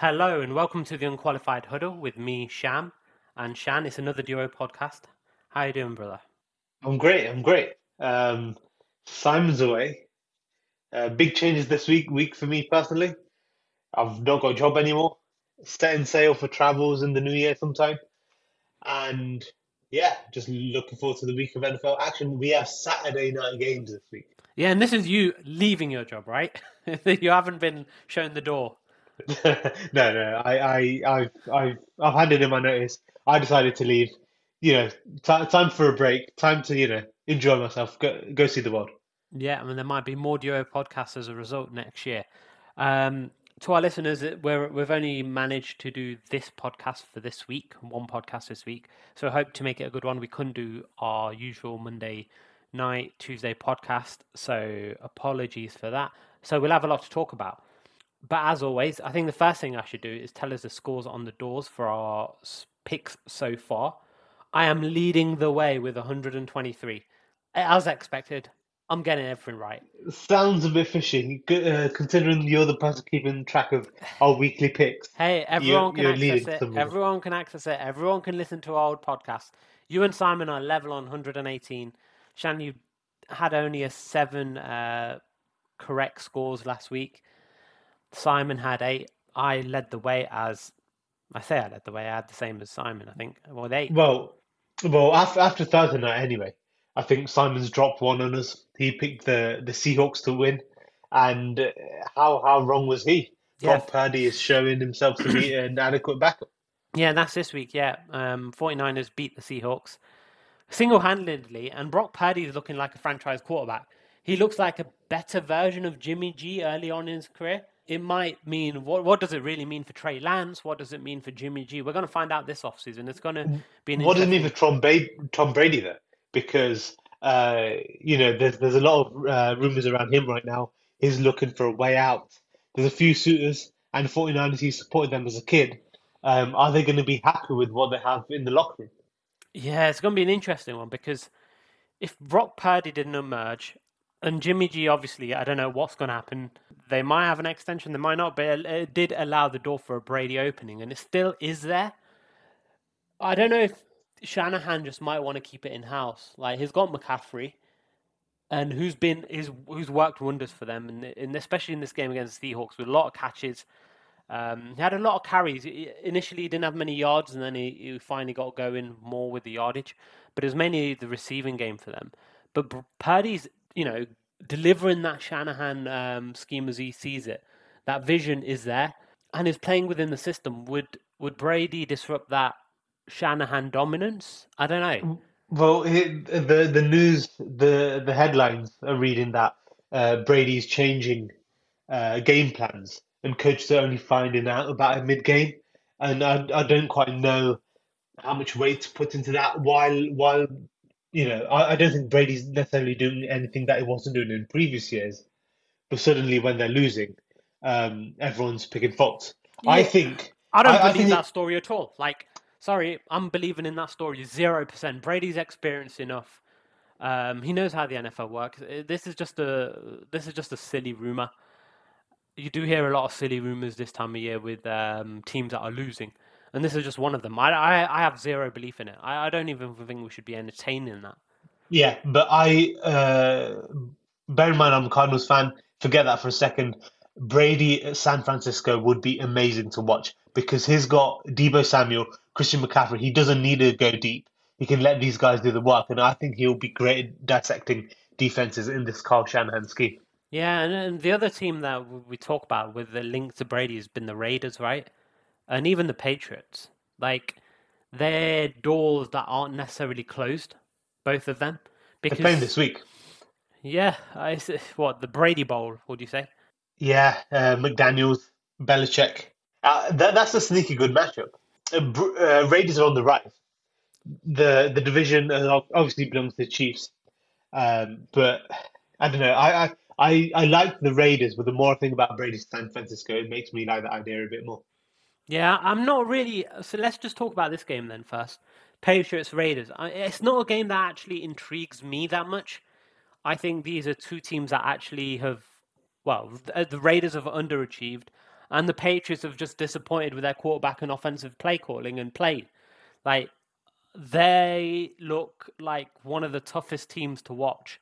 Hello and welcome to the Unqualified Huddle with me, Sham, and Shan. It's another duo podcast. How you doing, brother? I'm great. I'm great. Um, Simon's away. Uh, big changes this week. Week for me personally. I've not got a job anymore. Setting sail for travels in the new year sometime, and yeah, just looking forward to the week of NFL action. We have Saturday night games this week. Yeah, and this is you leaving your job, right? you haven't been shown the door. no, no. I, I, I've, I've, I've handed in my notice. I decided to leave. You know, t- time for a break. Time to you know enjoy myself. Go, go see the world. Yeah, I mean there might be more duo podcasts as a result next year. Um, to our listeners, we're, we've only managed to do this podcast for this week, one podcast this week. So I hope to make it a good one. We couldn't do our usual Monday night, Tuesday podcast. So apologies for that. So we'll have a lot to talk about. But as always, I think the first thing I should do is tell us the scores on the doors for our picks so far. I am leading the way with 123. As expected, I'm getting everything right. Sounds a bit fishy, uh, considering you're the person keeping track of our weekly picks. Hey, everyone you're, can you're access it. Everyone can access it. Everyone can listen to our old podcast. You and Simon are level on 118. Shan, you had only a seven uh, correct scores last week. Simon had eight. I led the way as I say I led the way. I had the same as Simon. I think. Well, eight. Well, well after after Thursday night anyway. I think Simon's dropped one on us. He picked the the Seahawks to win, and uh, how how wrong was he? Yeah. Brock Purdy is showing himself to be an adequate backup. Yeah, that's this week. Yeah, um, 49ers beat the Seahawks single handedly, and Brock Purdy is looking like a franchise quarterback. He looks like a better version of Jimmy G early on in his career it might mean what what does it really mean for Trey Lance? What does it mean for Jimmy G? We're going to find out this offseason. It's going to be an What does it mean for Tom Brady, Tom Brady there? Because uh, you know, there's there's a lot of uh, rumors around him right now. He's looking for a way out. There's a few suitors, and 49ers, he supported them as a kid. Um, are they going to be happy with what they have in the locker room? Yeah, it's going to be an interesting one because if Brock Purdy didn't emerge and Jimmy G, obviously, I don't know what's going to happen. They might have an extension, they might not, but it did allow the door for a Brady opening, and it still is there. I don't know if Shanahan just might want to keep it in house. Like he's got McCaffrey, and who's been is who's worked wonders for them, and, and especially in this game against the Seahawks with a lot of catches. Um, he had a lot of carries. He, initially, he didn't have many yards, and then he, he finally got going more with the yardage. But it was mainly the receiving game for them. But Purdy's you know, delivering that Shanahan um, scheme as he sees it. That vision is there and is playing within the system. Would would Brady disrupt that Shanahan dominance? I don't know. Well, the the news, the the headlines are reading that uh, Brady's changing uh, game plans, and coaches are only finding out about it mid game, and I I don't quite know how much weight to put into that while while you know, I, I don't think Brady's necessarily doing anything that he wasn't doing in previous years. But suddenly, when they're losing, um, everyone's picking faults. Yeah. I think. I don't I, believe I that it... story at all. Like, sorry, I'm believing in that story zero percent. Brady's experienced enough. Um, he knows how the NFL works. Uh, this is just a this is just a silly rumor. You do hear a lot of silly rumors this time of year with um, teams that are losing and this is just one of them. I, I, I have zero belief in it. I, I don't even think we should be entertaining that. Yeah, but I uh, bear in mind I'm a Cardinals fan. Forget that for a second. Brady at San Francisco would be amazing to watch because he's got Deebo Samuel, Christian McCaffrey. He doesn't need to go deep. He can let these guys do the work, and I think he'll be great at dissecting defenses in this Kyle Shanahan scheme. Yeah, and, and the other team that we talk about with the link to Brady has been the Raiders, right? And even the Patriots, like they're doors that aren't necessarily closed, both of them. Because, they're playing this week. Yeah, I what the Brady Bowl? Would you say? Yeah, uh, McDaniels, Belichick. Uh, that, that's a sneaky good matchup. Uh, uh Raiders are on the rise. The the division obviously belongs to the Chiefs, um, but I don't know. I, I I I like the Raiders, but the more I think about Brady's San Francisco, it makes me like that idea a bit more. Yeah, I'm not really. So let's just talk about this game then first. Patriots Raiders. It's not a game that actually intrigues me that much. I think these are two teams that actually have, well, the Raiders have underachieved, and the Patriots have just disappointed with their quarterback and offensive play calling and play. Like they look like one of the toughest teams to watch,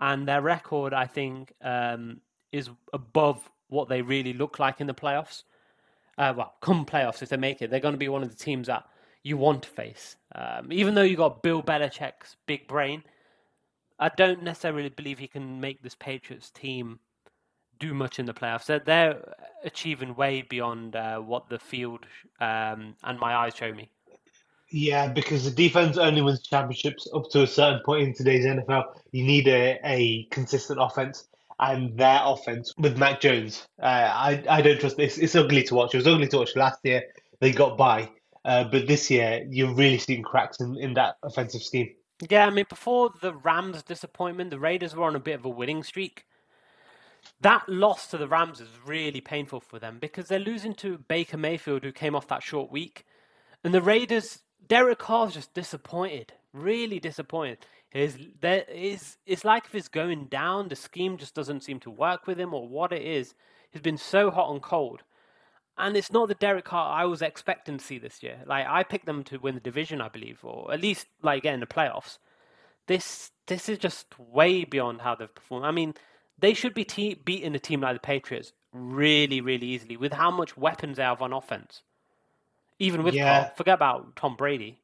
and their record, I think, um, is above what they really look like in the playoffs. Uh, well, come playoffs, if they make it, they're going to be one of the teams that you want to face. Um, even though you got Bill Belichick's big brain, I don't necessarily believe he can make this Patriots team do much in the playoffs. They're, they're achieving way beyond uh, what the field um, and my eyes show me. Yeah, because the defense only wins championships up to a certain point in today's NFL. You need a, a consistent offense, and their offense with Mac Jones, uh, I I don't trust this. It's ugly to watch. It was ugly to watch last year. They got by, uh, but this year you're really seeing cracks in, in that offensive scheme. Yeah, I mean, before the Rams' disappointment, the Raiders were on a bit of a winning streak. That loss to the Rams is really painful for them because they're losing to Baker Mayfield, who came off that short week. And the Raiders, Derek Carr's just disappointed, really disappointed. His, there is, it's like if it's going down, the scheme just doesn't seem to work with him or what it is. He's been so hot and cold. And it's not the Derek Carr I was expecting to see this year. Like I picked them to win the division, I believe, or at least like get in the playoffs. This this is just way beyond how they've performed. I mean, they should be te- beating a team like the Patriots really, really easily with how much weapons they have on offense. Even with Yeah. Forget about Tom Brady.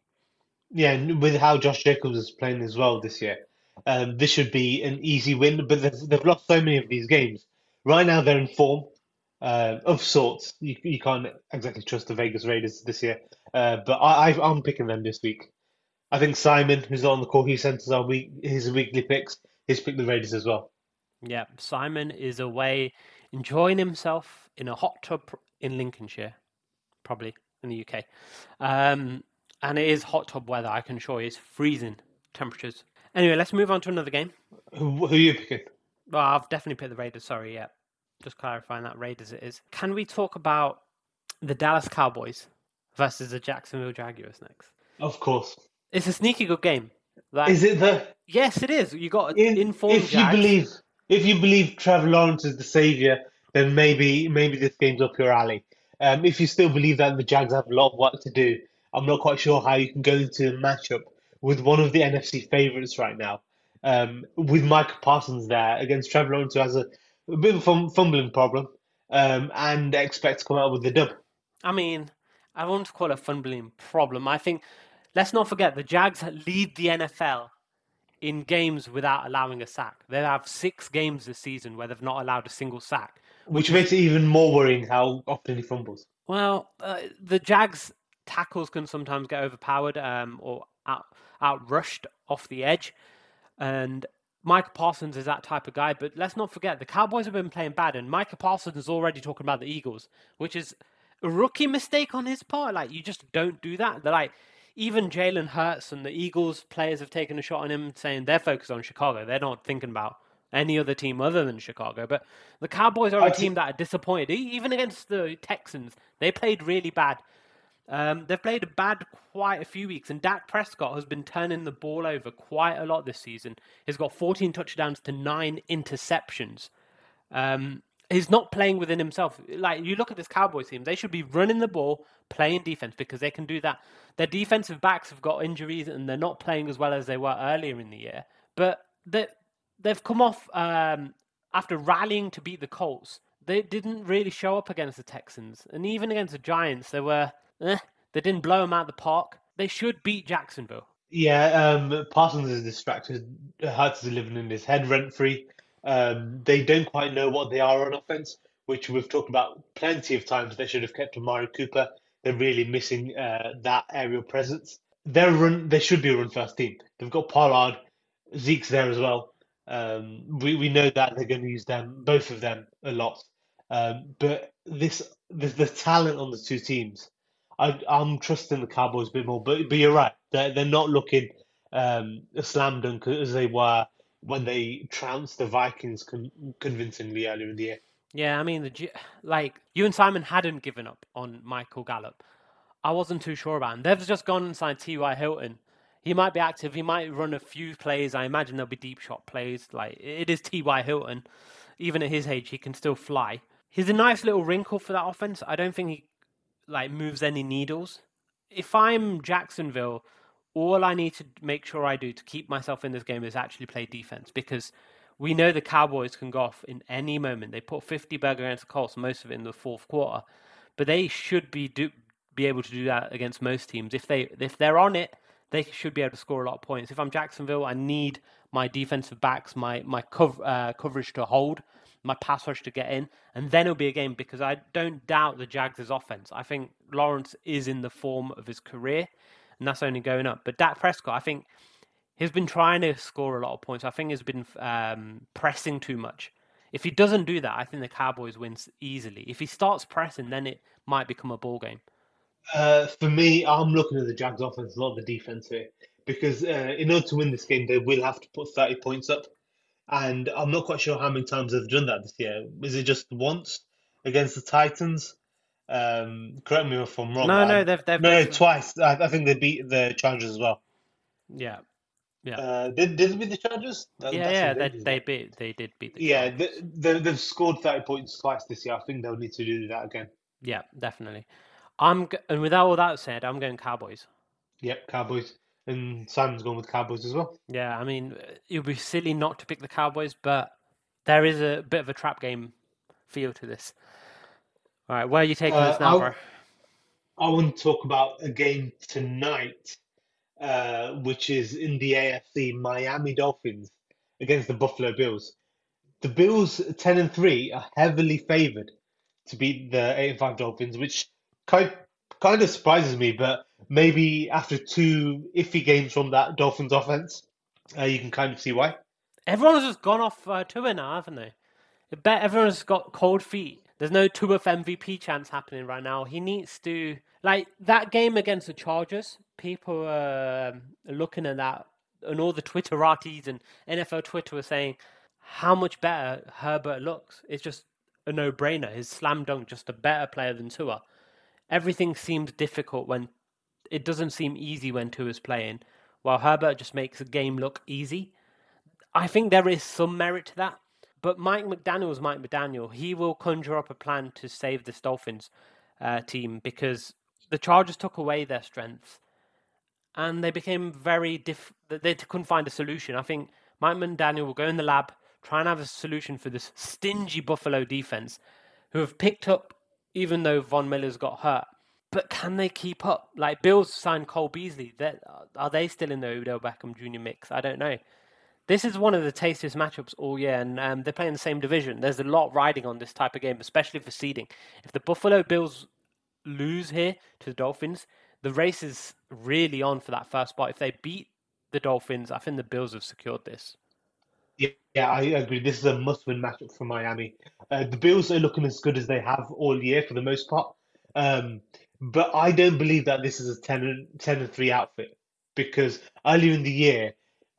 Yeah, and with how Josh Jacobs is playing as well this year, um, this should be an easy win. But they've, they've lost so many of these games. Right now, they're in form uh, of sorts. You, you can't exactly trust the Vegas Raiders this year. Uh, but I, I, I'm picking them this week. I think Simon, who's on the call, he sent us our week, his weekly picks. He's picked the Raiders as well. Yeah, Simon is away enjoying himself in a hot tub in Lincolnshire, probably in the UK. Um, and it is hot tub weather, I can assure you. It's freezing temperatures. Anyway, let's move on to another game. Who, who are you picking? Well, I've definitely picked the Raiders, sorry, yeah. Just clarifying that Raiders it is. Can we talk about the Dallas Cowboys versus the Jacksonville Jaguars next? Of course. It's a sneaky good game. Like, Is it the yes, it is. You got in, informed if you Jags. believe if you believe Trevor Lawrence is the savior, then maybe maybe this game's up your alley. Um, if you still believe that the Jags have a lot of work to do, I'm not quite sure how you can go into a matchup with one of the NFC favorites right now, um, with Mike Parsons there against Trevor Lawrence, who has a, a bit of a fumbling problem, um, and expect to come out with the dub. I mean, I won't call it a fumbling problem. I think let's not forget the Jags lead the NFL in games without allowing a sack. They have six games this season where they've not allowed a single sack. Which makes it even more worrying how often he fumbles. Well, uh, the Jags tackles can sometimes get overpowered um, or out outrushed off the edge, and Micah Parsons is that type of guy. But let's not forget the Cowboys have been playing bad, and Micah Parsons is already talking about the Eagles, which is a rookie mistake on his part. Like you just don't do that. They're like even Jalen Hurts and the Eagles players have taken a shot on him, saying they're focused on Chicago. They're not thinking about any other team other than Chicago. But the Cowboys are a team that are disappointed. Even against the Texans, they played really bad. Um, they've played a bad quite a few weeks, and Dak Prescott has been turning the ball over quite a lot this season. He's got 14 touchdowns to nine interceptions. Um, he's not playing within himself. Like you look at this Cowboys team, they should be running the ball, playing defense because they can do that. Their defensive backs have got injuries and they're not playing as well as they were earlier in the year. But they they've come off um, after rallying to beat the Colts. They didn't really show up against the Texans, and even against the Giants, they were eh, they didn't blow them out of the park. They should beat Jacksonville. Yeah, um, Parsons is distracted. Hurts is living in his head rent free. Um, they don't quite know what they are on offense, which we've talked about plenty of times. They should have kept Amari Cooper. They're really missing uh, that aerial presence. They're run. They should be a run first team. They've got Pollard, Zeke's there as well. Um, we we know that they're going to use them, both of them, a lot. Um, but this the, the talent on the two teams, I, I'm trusting the Cowboys a bit more. But but you're right. They're they're not looking um, a slam dunk as they were when they trounced the Vikings con- convincingly earlier in the year. Yeah, I mean, the like you and Simon hadn't given up on Michael Gallup. I wasn't too sure about him. They've just gone and signed T.Y. Hilton. He might be active. He might run a few plays. I imagine there'll be deep shot plays. Like it is T.Y. Hilton. Even at his age, he can still fly. he's a nice little wrinkle for that offense. I don't think he like moves any needles. If I'm Jacksonville, all I need to make sure I do to keep myself in this game is actually play defense because we know the Cowboys can go off in any moment. They put 50 burger against the Colts, most of it in the fourth quarter, but they should be do, be able to do that against most teams. If they if they're on it, they should be able to score a lot of points. If I'm Jacksonville, I need my defensive backs, my my cover, uh, coverage to hold, my pass rush to get in, and then it'll be a game because I don't doubt the Jags' offense. I think Lawrence is in the form of his career, and that's only going up. But Dak Prescott, I think he's been trying to score a lot of points. I think he's been um, pressing too much. If he doesn't do that, I think the Cowboys wins easily. If he starts pressing, then it might become a ball game. Uh, for me, I'm looking at the Jags offense, not the defense here, because uh, in order to win this game, they will have to put 30 points up. And I'm not quite sure how many times they've done that this year. Is it just once against the Titans? Um, correct me if I'm wrong. No, no, they've they've no, no, twice. I, I think they beat the Chargers as well. yeah, Yeah. Uh, did did they beat the Chargers? That- yeah, yeah. They they beat they did beat the Yeah, they, they, they've scored 30 points twice this year. I think they'll need to do that again. Yeah, definitely. I'm and without all that said, I'm going Cowboys. Yep, Cowboys. And Simon's going with Cowboys as well. Yeah, I mean, it would be silly not to pick the Cowboys, but there is a bit of a trap game feel to this. All right, where are you taking Uh, this now, bro? I want to talk about a game tonight, uh, which is in the AFC, Miami Dolphins against the Buffalo Bills. The Bills, 10 and 3, are heavily favored to beat the 8 and 5 Dolphins, which kind, kind of surprises me, but maybe after two iffy games from that Dolphins offense, uh, you can kind of see why. Everyone's just gone off uh, Tua now, haven't they? I bet everyone's got cold feet. There's no Tua for MVP chance happening right now. He needs to like that game against the Chargers. People are um, looking at that, and all the Twitterati's and NFL Twitter were saying how much better Herbert looks. It's just a no-brainer. His slam dunk just a better player than Tua. Everything seems difficult when it doesn't seem easy when Tua is playing, while Herbert just makes the game look easy. I think there is some merit to that. But Mike McDaniel's Mike McDaniel. He will conjure up a plan to save this Dolphins uh, team because the Chargers took away their strengths and they became very diff. They couldn't find a solution. I think Mike McDaniel will go in the lab, try and have a solution for this stingy Buffalo defense, who have picked up, even though Von Miller's got hurt. But can they keep up? Like Bills signed Cole Beasley. Are they still in the Odell Beckham Jr. mix? I don't know. This is one of the tastiest matchups all year, and um, they're playing the same division. There's a lot riding on this type of game, especially for seeding. If the Buffalo Bills lose here to the Dolphins, the race is really on for that first spot. If they beat the Dolphins, I think the Bills have secured this. Yeah, yeah, I agree. This is a must-win matchup for Miami. Uh, the Bills are looking as good as they have all year for the most part. Um, but I don't believe that this is a 10 and, 10 and 3 outfit because earlier in the year,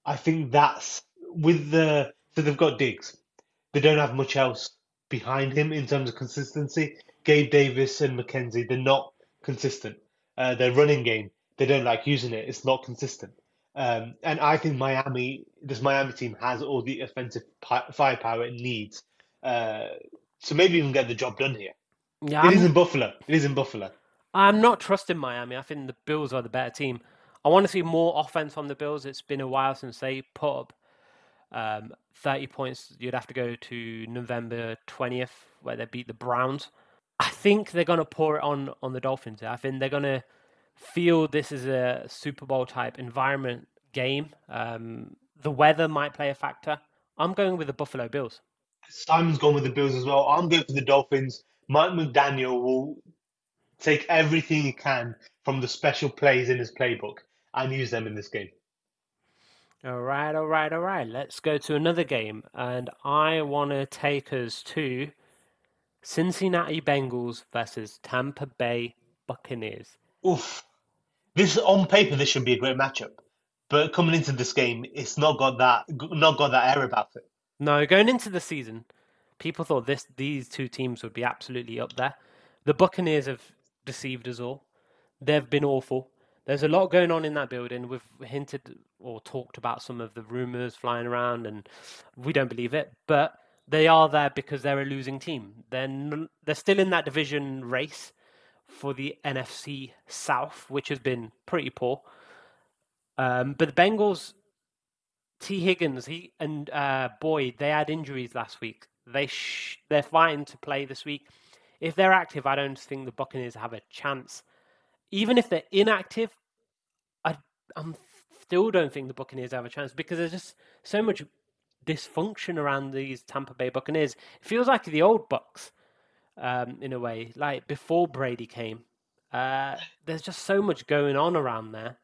I think that's with the so they've got Diggs. They don't have much else behind him in terms of consistency. Gabe Davis and McKenzie, they're not consistent. Uh, their running game, they don't like using it. It's not consistent. Um, and I think Miami, this Miami team has all the offensive pi- firepower it needs uh, to maybe even get the job done here. Yeah, It is I'm, in Buffalo. It is in Buffalo. I'm not trusting Miami. I think the Bills are the better team. I want to see more offense from the Bills. It's been a while since they put up um, 30 points. You'd have to go to November 20th, where they beat the Browns. I think they're going to pour it on on the Dolphins. I think they're going to feel this is a Super Bowl type environment game. Um, the weather might play a factor. I'm going with the Buffalo Bills. Simon's gone with the Bills as well. I'm going for the Dolphins. Mike McDaniel will take everything he can from the special plays in his playbook and use them in this game. All right, all right, all right. Let's go to another game, and I want to take us to Cincinnati Bengals versus Tampa Bay Buccaneers. Oof. This on paper this should be a great matchup, but coming into this game, it's not got that not got that air about it. No, going into the season, people thought this these two teams would be absolutely up there. The Buccaneers have deceived us all. They've been awful. There's a lot going on in that building. We've hinted or talked about some of the rumors flying around, and we don't believe it. But they are there because they're a losing team. They're they're still in that division race for the NFC South, which has been pretty poor. Um, but the Bengals, Tee Higgins, he and uh, Boyd, they had injuries last week. They sh- they're fighting to play this week. If they're active, I don't think the Buccaneers have a chance. Even if they're inactive, I I'm still don't think the Buccaneers have a chance because there's just so much dysfunction around these Tampa Bay Buccaneers. It feels like the old Bucks, um, in a way, like before Brady came. Uh, there's just so much going on around there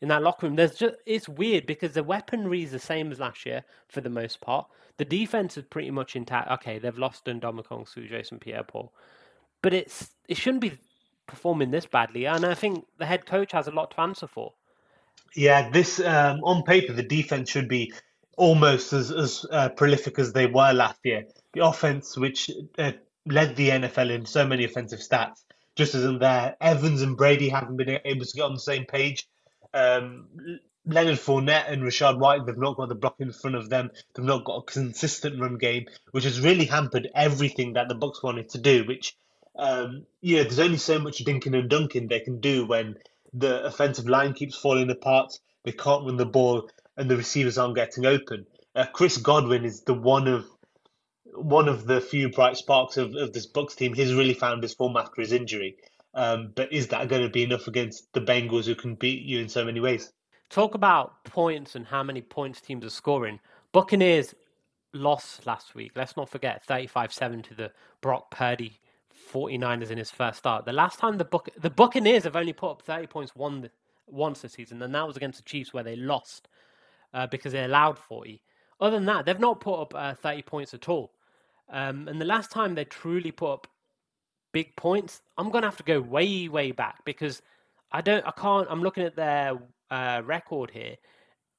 in that locker room. There's just it's weird because the weaponry is the same as last year for the most part. The defense is pretty much intact. Okay, they've lost Ndamukong Suh, Jason Pierre-Paul, but it's it shouldn't be performing this badly. And I think the head coach has a lot to answer for. Yeah, this um, on paper the defense should be almost as as uh, prolific as they were last year. The offense, which uh, led the NFL in so many offensive stats, just isn't there. Evans and Brady haven't been able to get on the same page. Um, Leonard Fournette and Rachaad White, they've not got the block in front of them. They've not got a consistent run game, which has really hampered everything that the Bucks wanted to do. Which, um, yeah, there's only so much dinking and dunking they can do when the offensive line keeps falling apart. They can't run the ball, and the receivers aren't getting open. Uh, Chris Godwin is the one of one of the few bright sparks of, of this Bucks team. He's really found his form after his injury. Um, but is that going to be enough against the Bengals, who can beat you in so many ways? Talk about points and how many points teams are scoring. Buccaneers lost last week. Let's not forget 35 7 to the Brock Purdy 49ers in his first start. The last time the Buc- the Buccaneers have only put up 30 points one, once this season, and that was against the Chiefs where they lost uh, because they allowed 40. Other than that, they've not put up uh, 30 points at all. Um, and the last time they truly put up big points, I'm gonna have to go way, way back because I don't, I can't. I'm looking at their uh, record here,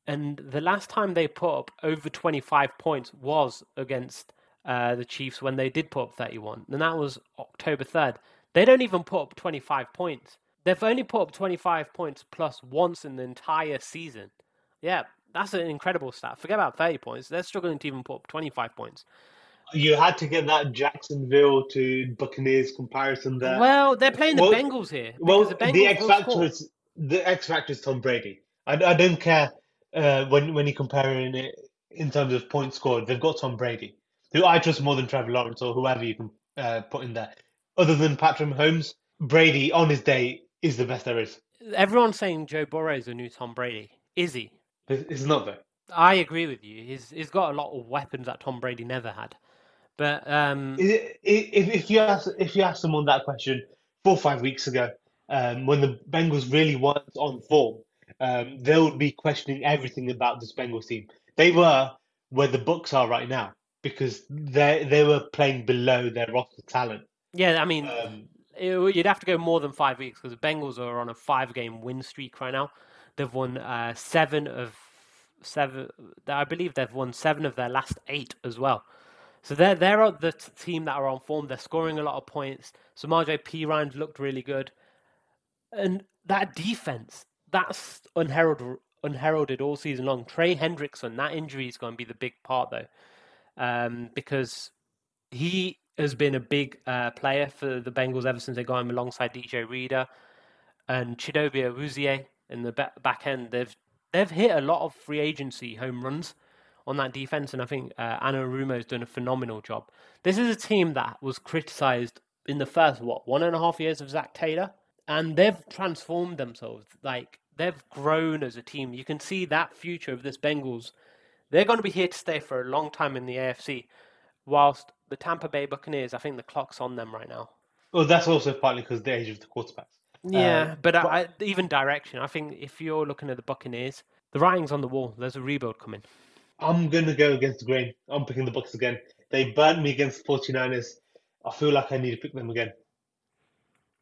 and the last time they put up over 25 points was against uh, the Chiefs when they did put up 31, and that was October 3rd. They don't even put up 25 points. They've only put up 25 points plus once in the entire season. Yeah, that's an incredible stat. Forget about 30 points. They're struggling to even put up 25 points. You had to get that Jacksonville to Buccaneers comparison there. Well, they're playing the Well- Bengals here. Well, the, Bengals the X factor is the X factor is Tom Brady. I, I don't care uh, when when you're comparing it in terms of points scored. They've got Tom Brady, who I trust more than Trevor Lawrence or whoever you can uh, put in there. Other than Patrick Mahomes, Brady on his day is the best there is. Everyone's saying Joe Burrow is a new Tom Brady. Is he? It's not though. I agree with you. He's he's got a lot of weapons that Tom Brady never had. But um, Is it- If, if you ask if you ask someone that question four or five weeks ago, um, when the Bengals really weren't on form, um, they would be questioning everything about this Bengals team. They were where the Bucks are right now because they they were playing below their roster talent. yeah, I mean, Um, it- you'd have to go more than five weeks because the Bengals are on a five-game win streak right now. They've won uh, seven of seven. I believe they've won seven of their last eight as well. So they're they're the t- team that are on form. They're scoring a lot of points. So Samaje Perine's looked really good, and that defense that's unheralded unheralded all season long. Trey Hendrickson, that injury is going to be the big part though, um, because he has been a big uh, player for the Bengals ever since they got him alongside DJ Reader and Chidobe Awuzie in the back end. They've they've hit a lot of free agency home runs on that defense, and I think uh, Anarumo's done a phenomenal job. This is a team that was criticized in the first what one and a half years of Zac Taylor, and they've transformed themselves. Like they've grown as a team. You can see that future of this Bengals. They're going to be here to stay for a long time in the AFC, whilst the Tampa Bay Buccaneers, I think the clock's on them right now. well, that's also partly because the age of the quarterbacks. Yeah, Uh, but, but- I, even direction. I think if you're looking at the Buccaneers, the writing's on the wall. There's a rebuild coming. I'm gonna go against the grain. I'm picking the Bucks again. They burnt me against the 49ers. I feel like I need to pick them again.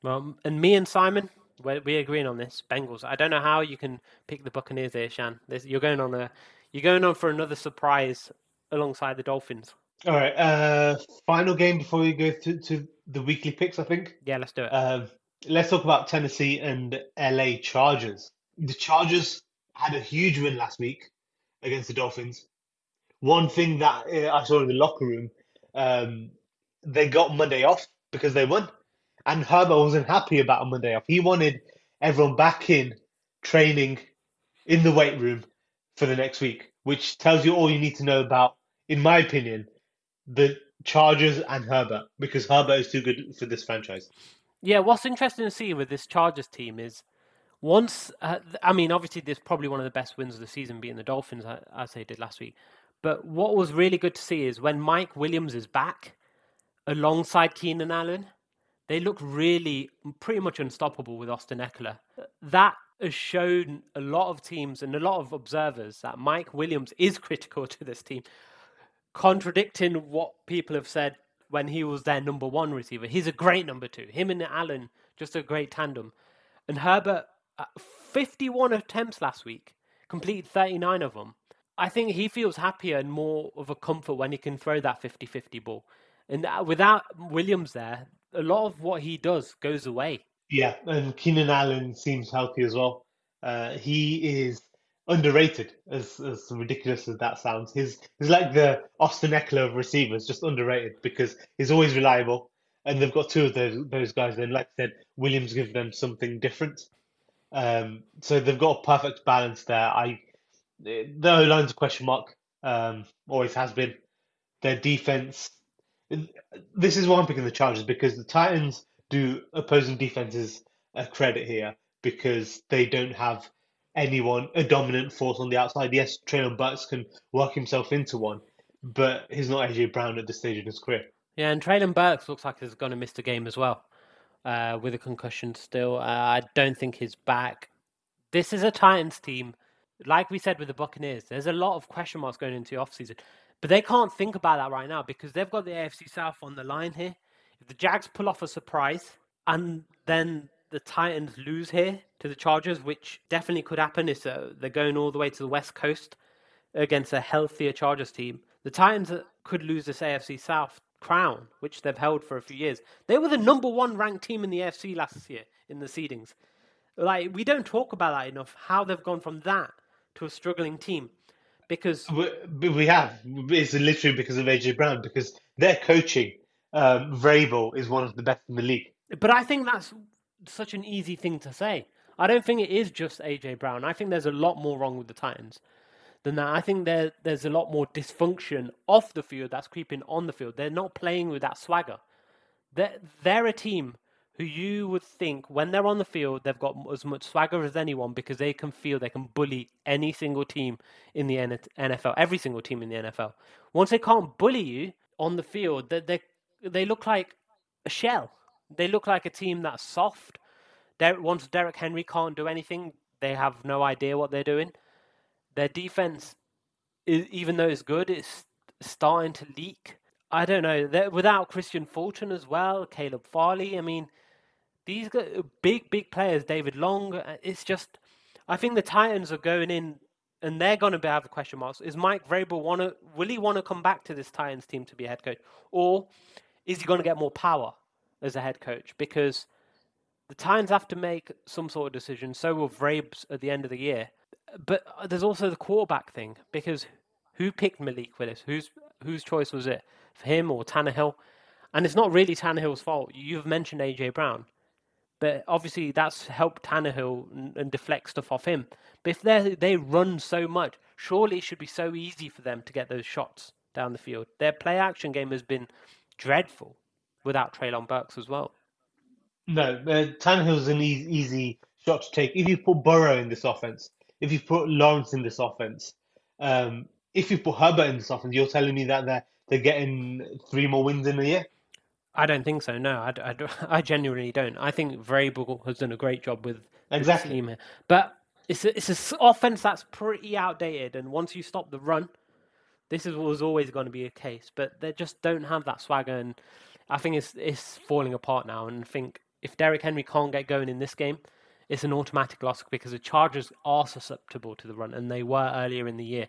Well, and me and Simon, we're, we're agreeing on this. Bengals. I don't know how you can pick the Buccaneers here, Shan. This, you're going on a, you're going on for another surprise alongside the Dolphins. All right. Uh, final game before we go to, to the weekly picks. I think. Yeah, let's do it. Um, let's talk about Tennessee and LA Chargers. The Chargers had a huge win last week against the Dolphins. One thing that uh, I saw in the locker room um, they got Monday off because they won, and Herbert wasn't happy about a Monday off. He wanted everyone back in training in the weight room for the next week, which tells you all you need to know about, in my opinion, the Chargers and Herbert, because Herbert is too good for this franchise. Yeah, what's interesting to see with this Chargers team is once, uh, I mean, obviously, this probably one of the best wins of the season being the Dolphins, as they did last week. But what was really good to see is when Mike Williams is back alongside Keenan Allen, they look really pretty much unstoppable with Austin Ekeler. That has shown a lot of teams and a lot of observers that Mike Williams is critical to this team, contradicting what people have said when he was their number one receiver. He's a great number two. Him and Allen, just a great tandem. And Herbert, uh, 51 attempts last week, completed 39 of them. I think he feels happier and more of a comfort when he can throw that 50 50 ball. And uh, without Williams there, a lot of what he does goes away. Yeah, and Keenan Allen seems healthy as well. Uh, he is underrated, as as ridiculous as that sounds. He's he's like the Austin Ekeler of receivers, just underrated because he's always reliable. And they've got two of those those guys. And like I said, Williams gives them something different. Um, so they've got a perfect balance there. I the O line's a question mark. Um, always has been. Their defense. This is why I'm picking the Chargers because the Titans do opposing defenses a credit here because they don't have anyone a dominant force on the outside. Yes, Treylon Burks can work himself into one, but he's not AJ Brown at this stage in his career. Yeah, and Treylon Burks looks like he's going to miss the game as well uh, with a concussion still. Uh, I don't think he's back. This is a Titans team, like we said with the Buccaneers. There's a lot of question marks going into the offseason, but they can't think about that right now because they've got the AFC South on the line here. If the Jags pull off a surprise and then the Titans lose here to the Chargers, which definitely could happen, if uh, they're going all the way to the West Coast against a healthier Chargers team. The Titans uh, could lose this AFC South crown, which they've held for a few years. They were the number one ranked team in the AFC last year in the seedings. Like we don't talk about that enough. How they've gone from that to a struggling team, because we, we have. It's literally because of AJ Brown because their coaching um, Vrabel is one of the best in the league. But I think that's such an easy thing to say. I don't think it is just AJ Brown. I think there's a lot more wrong with the Titans than that. I think there there's a lot more dysfunction off the field that's creeping on the field. They're not playing with that swagger. They're, they're a team who you would think when they're on the field they've got as much swagger as anyone because they can feel they can bully any single team in the NFL, every single team in the NFL. Once they can't bully you on the field, they, they they look like a shell. They look like a team that's soft. Der- once Derrick Henry can't do anything, they have no idea what they're doing. Their defense, is, even though it's good, it's starting to leak. I don't know. They're, without Kristian Fulton as well, Caleb Farley. I mean, these big, big players. David Long. Uh, it's just, I think the Titans are going in, and they're going to have the question marks. Is Mike Vrabel want to? Will he want to come back to this Titans team to be a head coach, or is he going to get more power as a head coach? Because the Titans have to make some sort of decision. So will Vrabes at the end of the year. But uh, there's also the quarterback thing because who picked Malik Willis? Whose whose choice was it? For him or Tannehill? And it's not really Tannehill's fault. You've mentioned AJ Brown, but obviously that's helped Tannehill and, and deflect stuff off him. But if they they run so much, surely it should be so easy for them to get those shots down the field. Their play action game has been dreadful without Treylon Burks as well. No, uh, Tannehill's an easy, easy shot to take. If you put Burrow in this offense, if you put Lawrence in this offense, um, if you put Herbert in this offense, you're telling me that they're they're getting three more wins in a year. I don't think so. No, I, I, I genuinely don't. I think Vrabel has done a great job with exactly. team here, but it's a, it's an offense that's pretty outdated. And once you stop the run, this is what was always going to be a case. But they just don't have that swagger, and I think it's it's falling apart now. And I think if Derrick Henry can't get going in this game, it's an automatic loss because the Chargers are susceptible to the run, and they were earlier in the year.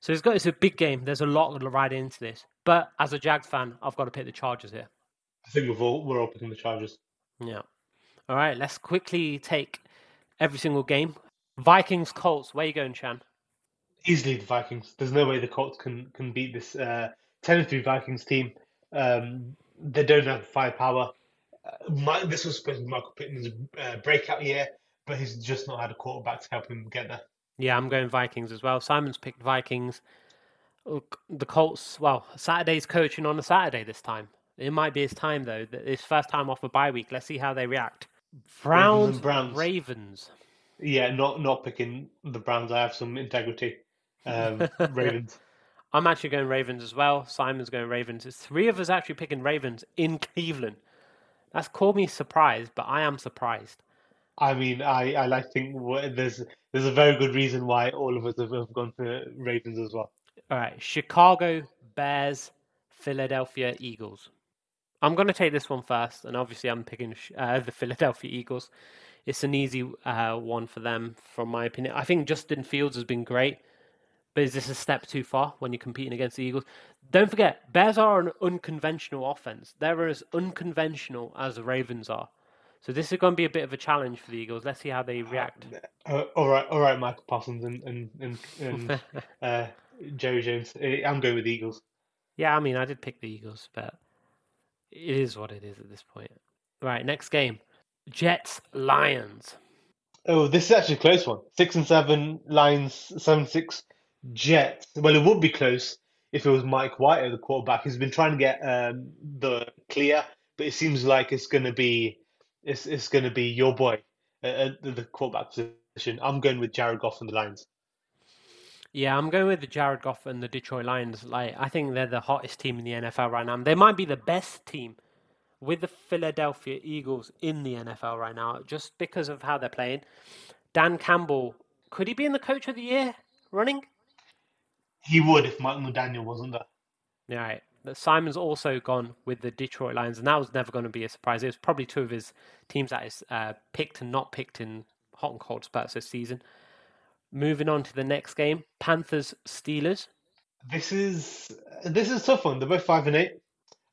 So it's got it's a big game. There's a lot to ride into this. But as a Jags fan, I've got to pick the Chargers here. I think we've all we're all picking the Chargers. Yeah. All right. Let's quickly take every single game. Vikings Colts. Where you going, Shan? Easily the Vikings. There's no way the Colts can can beat this uh, 10 and 3 Vikings team. Um, they don't have firepower. Uh, my, this was supposed to be Michael Pittman's uh, breakout year, but he's just not had a quarterback to help him get there. Yeah, I'm going Vikings as well. Simon's picked Vikings. Look, the Colts, well, Saturday's coaching on a Saturday this time. It might be his time, though. His first time off a bye week. Let's see how they react. Browns, Browns. Ravens. Yeah, not not picking the Browns. I have some integrity. Um, Ravens. I'm actually going Ravens as well. Simon's going Ravens. It's three of us actually picking Ravens in Cleveland. That's called me surprised, but I am surprised. I mean, I, I like think there's there's a very good reason why all of us have, have gone for Ravens as well. All right, Chicago Bears, Philadelphia Eagles. I'm going to take this one first, and obviously I'm picking uh, the Philadelphia Eagles. It's an easy uh, one for them, from my opinion. I think Justin Fields has been great. But is this a step too far when you're competing against the Eagles? Don't forget, Bears are an unconventional offense. They're as unconventional as the Ravens are. So this is going to be a bit of a challenge for the Eagles. Let's see how they react. Uh, all right, all right, Michael Parsons and and and, and uh, Jerry Jones. Uh, I'm going with the Eagles. Yeah, I mean, I did pick the Eagles, but it is what it is at this point. Right, next game: Jets Lions. Oh, this is actually a close one. Six and seven, Lions seven six. Jets. Well, it would be close if it was Mike White, at the quarterback. He's been trying to get um, the clear, but it seems like it's going to be it's it's going to be your boy at the quarterback position. I'm going with Jared Goff and the Lions. Yeah, I'm going with the Jared Goff and the Detroit Lions. Like, I think they're the hottest team in the NFL right now. They might be the best team with the Philadelphia Eagles in the NFL right now, just because of how they're playing. Dan Campbell, could he be in the Coach of the Year running? He would if Mike McDaniel wasn't there. Yeah, right. Simon's also gone with the Detroit Lions, and that was never going to be a surprise. It was probably two of his teams that is uh, picked and not picked in hot and cold spurts this season. Moving on to the next game, Panthers Steelers. This is this is a tough one. They're both five and eight.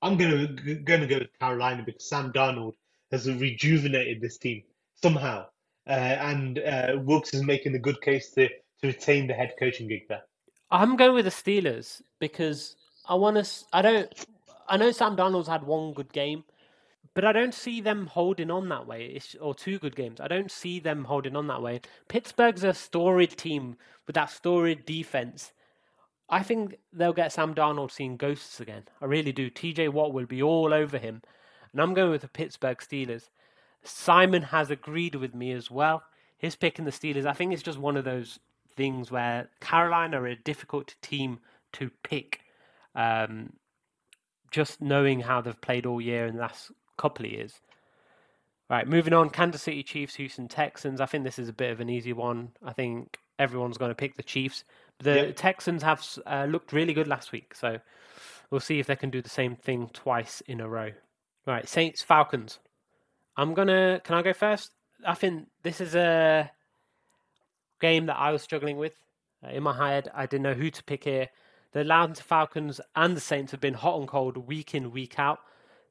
I'm gonna gonna go with Carolina because Sam Darnold has rejuvenated this team somehow, uh, and uh, Wilks is making a good case to to retain the head coaching gig there. I'm going with the Steelers because I want to. I don't. I know Sam Darnold's had one good game, but I don't see them holding on that way. It's, or two good games. I don't see them holding on that way. Pittsburgh's a storied team with that storied defense. I think they'll get Sam Darnold seeing ghosts again. I really do. TJ Watt will be all over him. And I'm going with the Pittsburgh Steelers. Simon has agreed with me as well. His pick in the Steelers, I think it's just one of those things where Carolina are a difficult team to pick. Um, just knowing how they've played all year in the last couple of years. Right, moving on. Kansas City Chiefs, Houston Texans. I think this is a bit of an easy one. I think everyone's going to pick the Chiefs. The yep. Texans have uh, looked really good last week, so we'll see if they can do the same thing twice in a row. Right, Saints Falcons. I'm gonna. Can I go first? I think this is a game that I was struggling with. Uh, in my head, I didn't know who to pick here. The Atlanta Falcons and the Saints have been hot and cold week in, week out.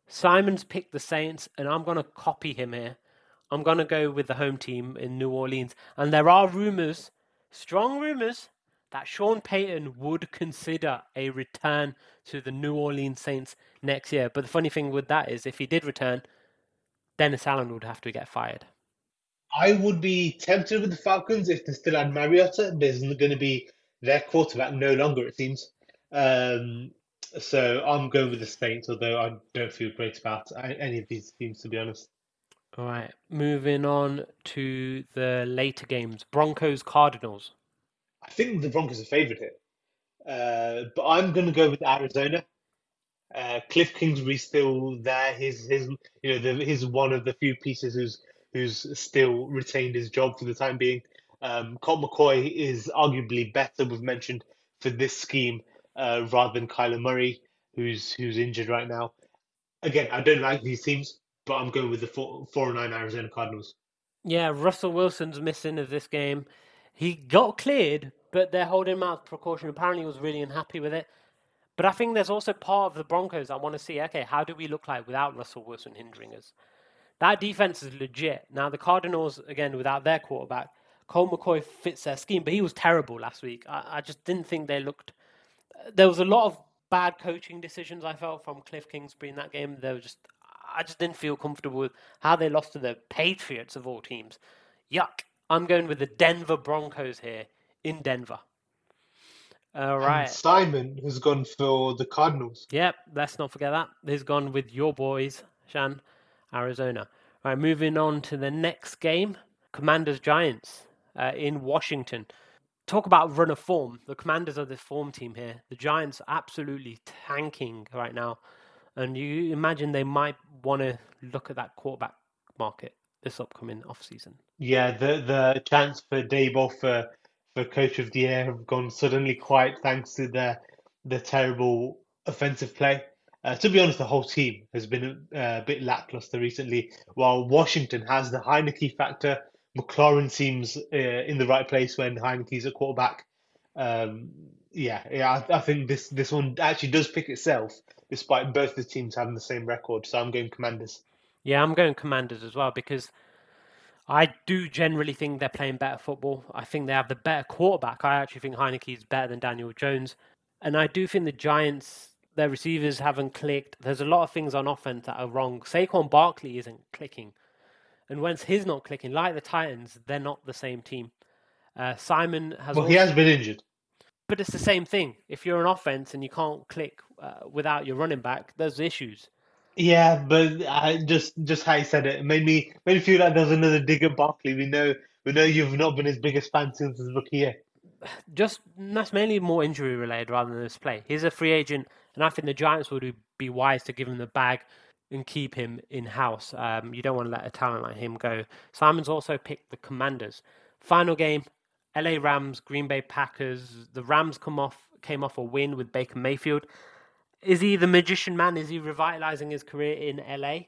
Simon's picked the Saints, and I'm going to copy him here. I'm going to go with the home team in New Orleans. And there are rumors, strong rumors, that Sean Payton would consider a return to the New Orleans Saints next year. But the funny thing with that is, if he did return, Dennis Allen would have to get fired. I would be tempted with the Falcons if they still had Mariota. There's not going to be their quarterback no longer, it seems. Um, so I'm going with the Saints, although I don't feel great about any of these teams, to be honest. All right, moving on to the later games Broncos Cardinals. I think the Broncos are favourite here, uh, but I'm going to go with Arizona. Uh, Cliff Kingsbury's still there. He's his you know the, he's one of the few pieces who's who's still retained his job for the time being. Um, Colt McCoy is arguably better, we've mentioned, for this scheme uh, rather than Kyler Murray, who's who's injured right now. Again, I don't like these teams, but I'm going with the four, four and nine Arizona Cardinals. Yeah, Russell Wilson's missing of this game. He got cleared, but they're holding him out precaution. Apparently, he was really unhappy with it. But I think there's also part of the Broncos I want to see. Okay, how do we look like without Russell Wilson hindering us? That defense is legit. Now the Cardinals, again, without their quarterback, Colt McCoy fits their scheme, but he was terrible last week. I, I just didn't think they looked. There was a lot of bad coaching decisions I felt from Cliff Kingsbury in that game. They were just, I just didn't feel comfortable with how they lost to the Patriots of all teams. Yuck. I'm going with the Denver Broncos here in Denver. All right. And Simon has gone for the Cardinals. Yep, let's not forget that. He's gone with your boys, Shan, Arizona. All right, moving on to the next game Commanders Giants uh, in Washington. Talk about run of form. The Commanders are the form team here. The Giants absolutely tanking right now. And you imagine they might want to look at that quarterback market this upcoming off season. Yeah, the the chance for Daboll for for coach of the year have gone suddenly quiet thanks to the the terrible offensive play. Uh, to be honest, the whole team has been a, a bit lackluster recently. While Washington has the Heinicke factor, McLaurin seems uh, in the right place when Heinicke's a quarterback. Um, yeah, yeah, I, I, think this this one actually does pick itself, despite both the teams having the same record. So I'm going Commanders. Yeah, I'm going Commanders as well because I do generally think they're playing better football. I think they have the better quarterback. I actually think Heinicke is better than Daniel Jones. And I do think the Giants, their receivers haven't clicked. There's a lot of things on offense that are wrong. Saquon Barkley isn't clicking. And once he's not clicking, like the Titans, they're not the same team. Uh, Simon has. Well, also... he has been injured. But it's the same thing. If you're an offense and you can't click uh, without your running back, there's issues. Yeah, but I just just how you said it, it made me made me feel like there's another dig at Barkley. We know we know you've not been his biggest fan since his rookie year. Just that's mainly more injury related rather than his play. He's a free agent, and I think the Giants would be wise to give him the bag and keep him in house. Um, you don't want to let a talent like him go. Simon's also picked the Commanders. Final game: L.A. Rams, Green Bay Packers. The Rams come off came off a win with Baker Mayfield is he the magician man? Is he revitalizing his career in LA,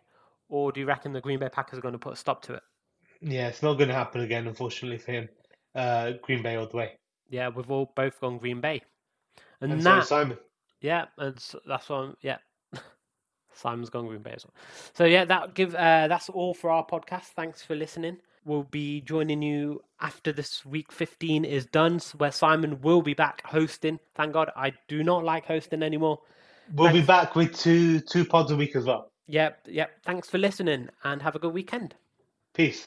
or do you reckon the Green Bay Packers are going to put a stop to it? Yeah, it's not going to happen again, unfortunately for him. Uh, Green Bay all the way. Yeah, we've all both gone Green Bay, and, and that, so Simon. Yeah, and so that's. I'm, yeah, Simon's gone Green Bay as well. So yeah, that give uh, that's all for our podcast. Thanks for listening. We'll be joining you after this week 15 is done, where Simon will be back hosting. Thank God, I do not like hosting anymore. We'll Thanks. be back with two two pods a week as well. Yep, yep. Thanks for listening and have a good weekend. Peace.